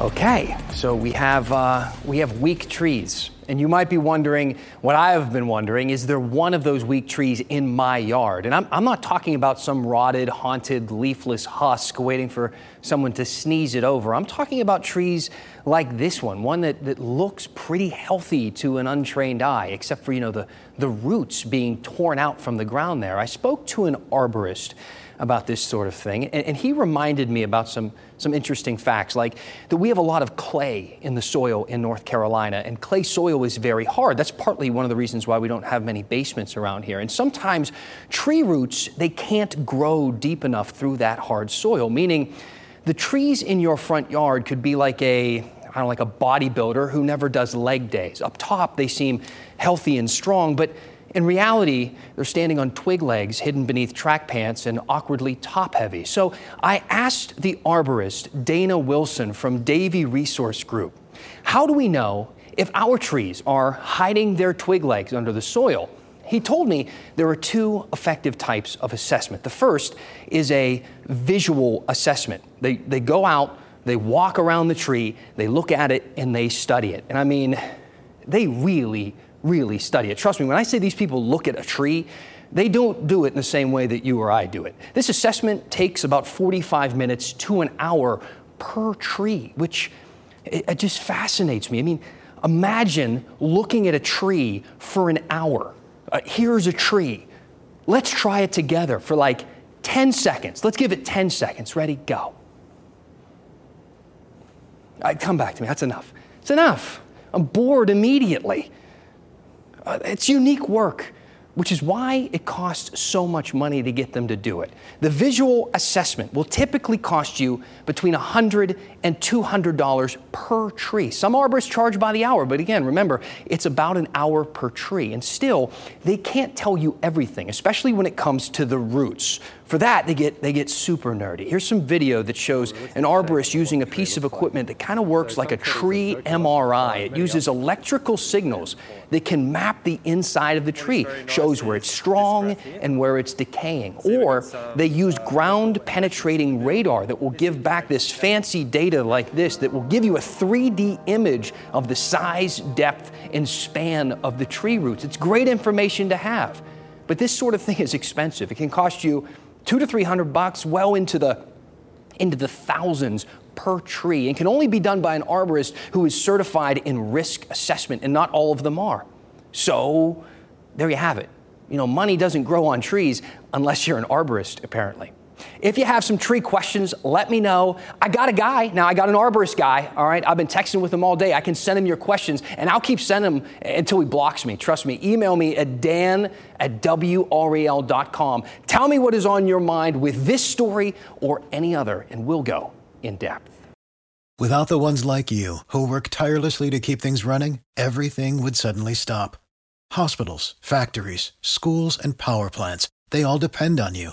Okay, so we have uh, we have weak trees, and you might be wondering what I have been wondering: is there one of those weak trees in my yard? And I'm, I'm not talking about some rotted, haunted, leafless husk waiting for someone to sneeze it over. I'm talking about trees like this one, one that, that looks pretty healthy to an untrained eye, except for you know the the roots being torn out from the ground. There, I spoke to an arborist about this sort of thing. And, and, he reminded me about some, some interesting facts, like that we have a lot of clay in the soil in North Carolina, and clay soil is very hard. That's partly one of the reasons why we don't have many basements around here. And sometimes tree roots, they can't grow deep enough through that hard soil, meaning the trees in your front yard could be like a I don't know, like a bodybuilder who never does leg days. Up top, they seem healthy and strong, but in reality, they're standing on twig legs hidden beneath track pants and awkwardly top heavy. So I asked the arborist, Dana Wilson from Davey Resource Group, how do we know if our trees are hiding their twig legs under the soil? He told me there are two effective types of assessment. The first is a visual assessment. They, they go out, they walk around the tree, they look at it, and they study it. And I mean, they really really study it. Trust me, when I say these people look at a tree, they don't do it in the same way that you or I do it. This assessment takes about 45 minutes to an hour per tree, which it, just fascinates me. I mean, imagine looking at a tree for an hour. Uh, here's a tree. Let's try it together for like 10 seconds. Let's give it 10 seconds. Ready? Go. Right, come back to me. That's enough. It's enough. I'm bored immediately. Uh, it's unique work, which is why it costs so much money to get them to do it. The visual assessment will typically cost you between $100 and $200 per tree. Some arborists charge by the hour, but again, remember, it's about an hour per tree. And still, they can't tell you everything, especially when it comes to the roots. For that, they get, they get super nerdy. Here's some video that shows an arborist using a piece of equipment that kind of works like a tree MRI. It uses electrical signals that can map the inside of the tree, shows where it's strong and where it's decaying. Or they use ground penetrating radar that will give back this fancy data like this that will give you a 3D image of the size, depth, and span of the tree roots. It's great information to have. But this sort of thing is expensive. It can cost you two to three hundred bucks, well into the into the thousands per tree, and can only be done by an arborist who is certified in risk assessment, and not all of them are. So there you have it. You know, money doesn't grow on trees unless you're an arborist, apparently. If you have some tree questions, let me know. I got a guy. Now, I got an arborist guy, all right? I've been texting with him all day. I can send him your questions, and I'll keep sending them until he blocks me. Trust me. Email me at dan at wral.com. Tell me what is on your mind with this story or any other, and we'll go in depth. Without the ones like you, who work tirelessly to keep things running, everything would suddenly stop. Hospitals, factories, schools, and power plants, they all depend on you.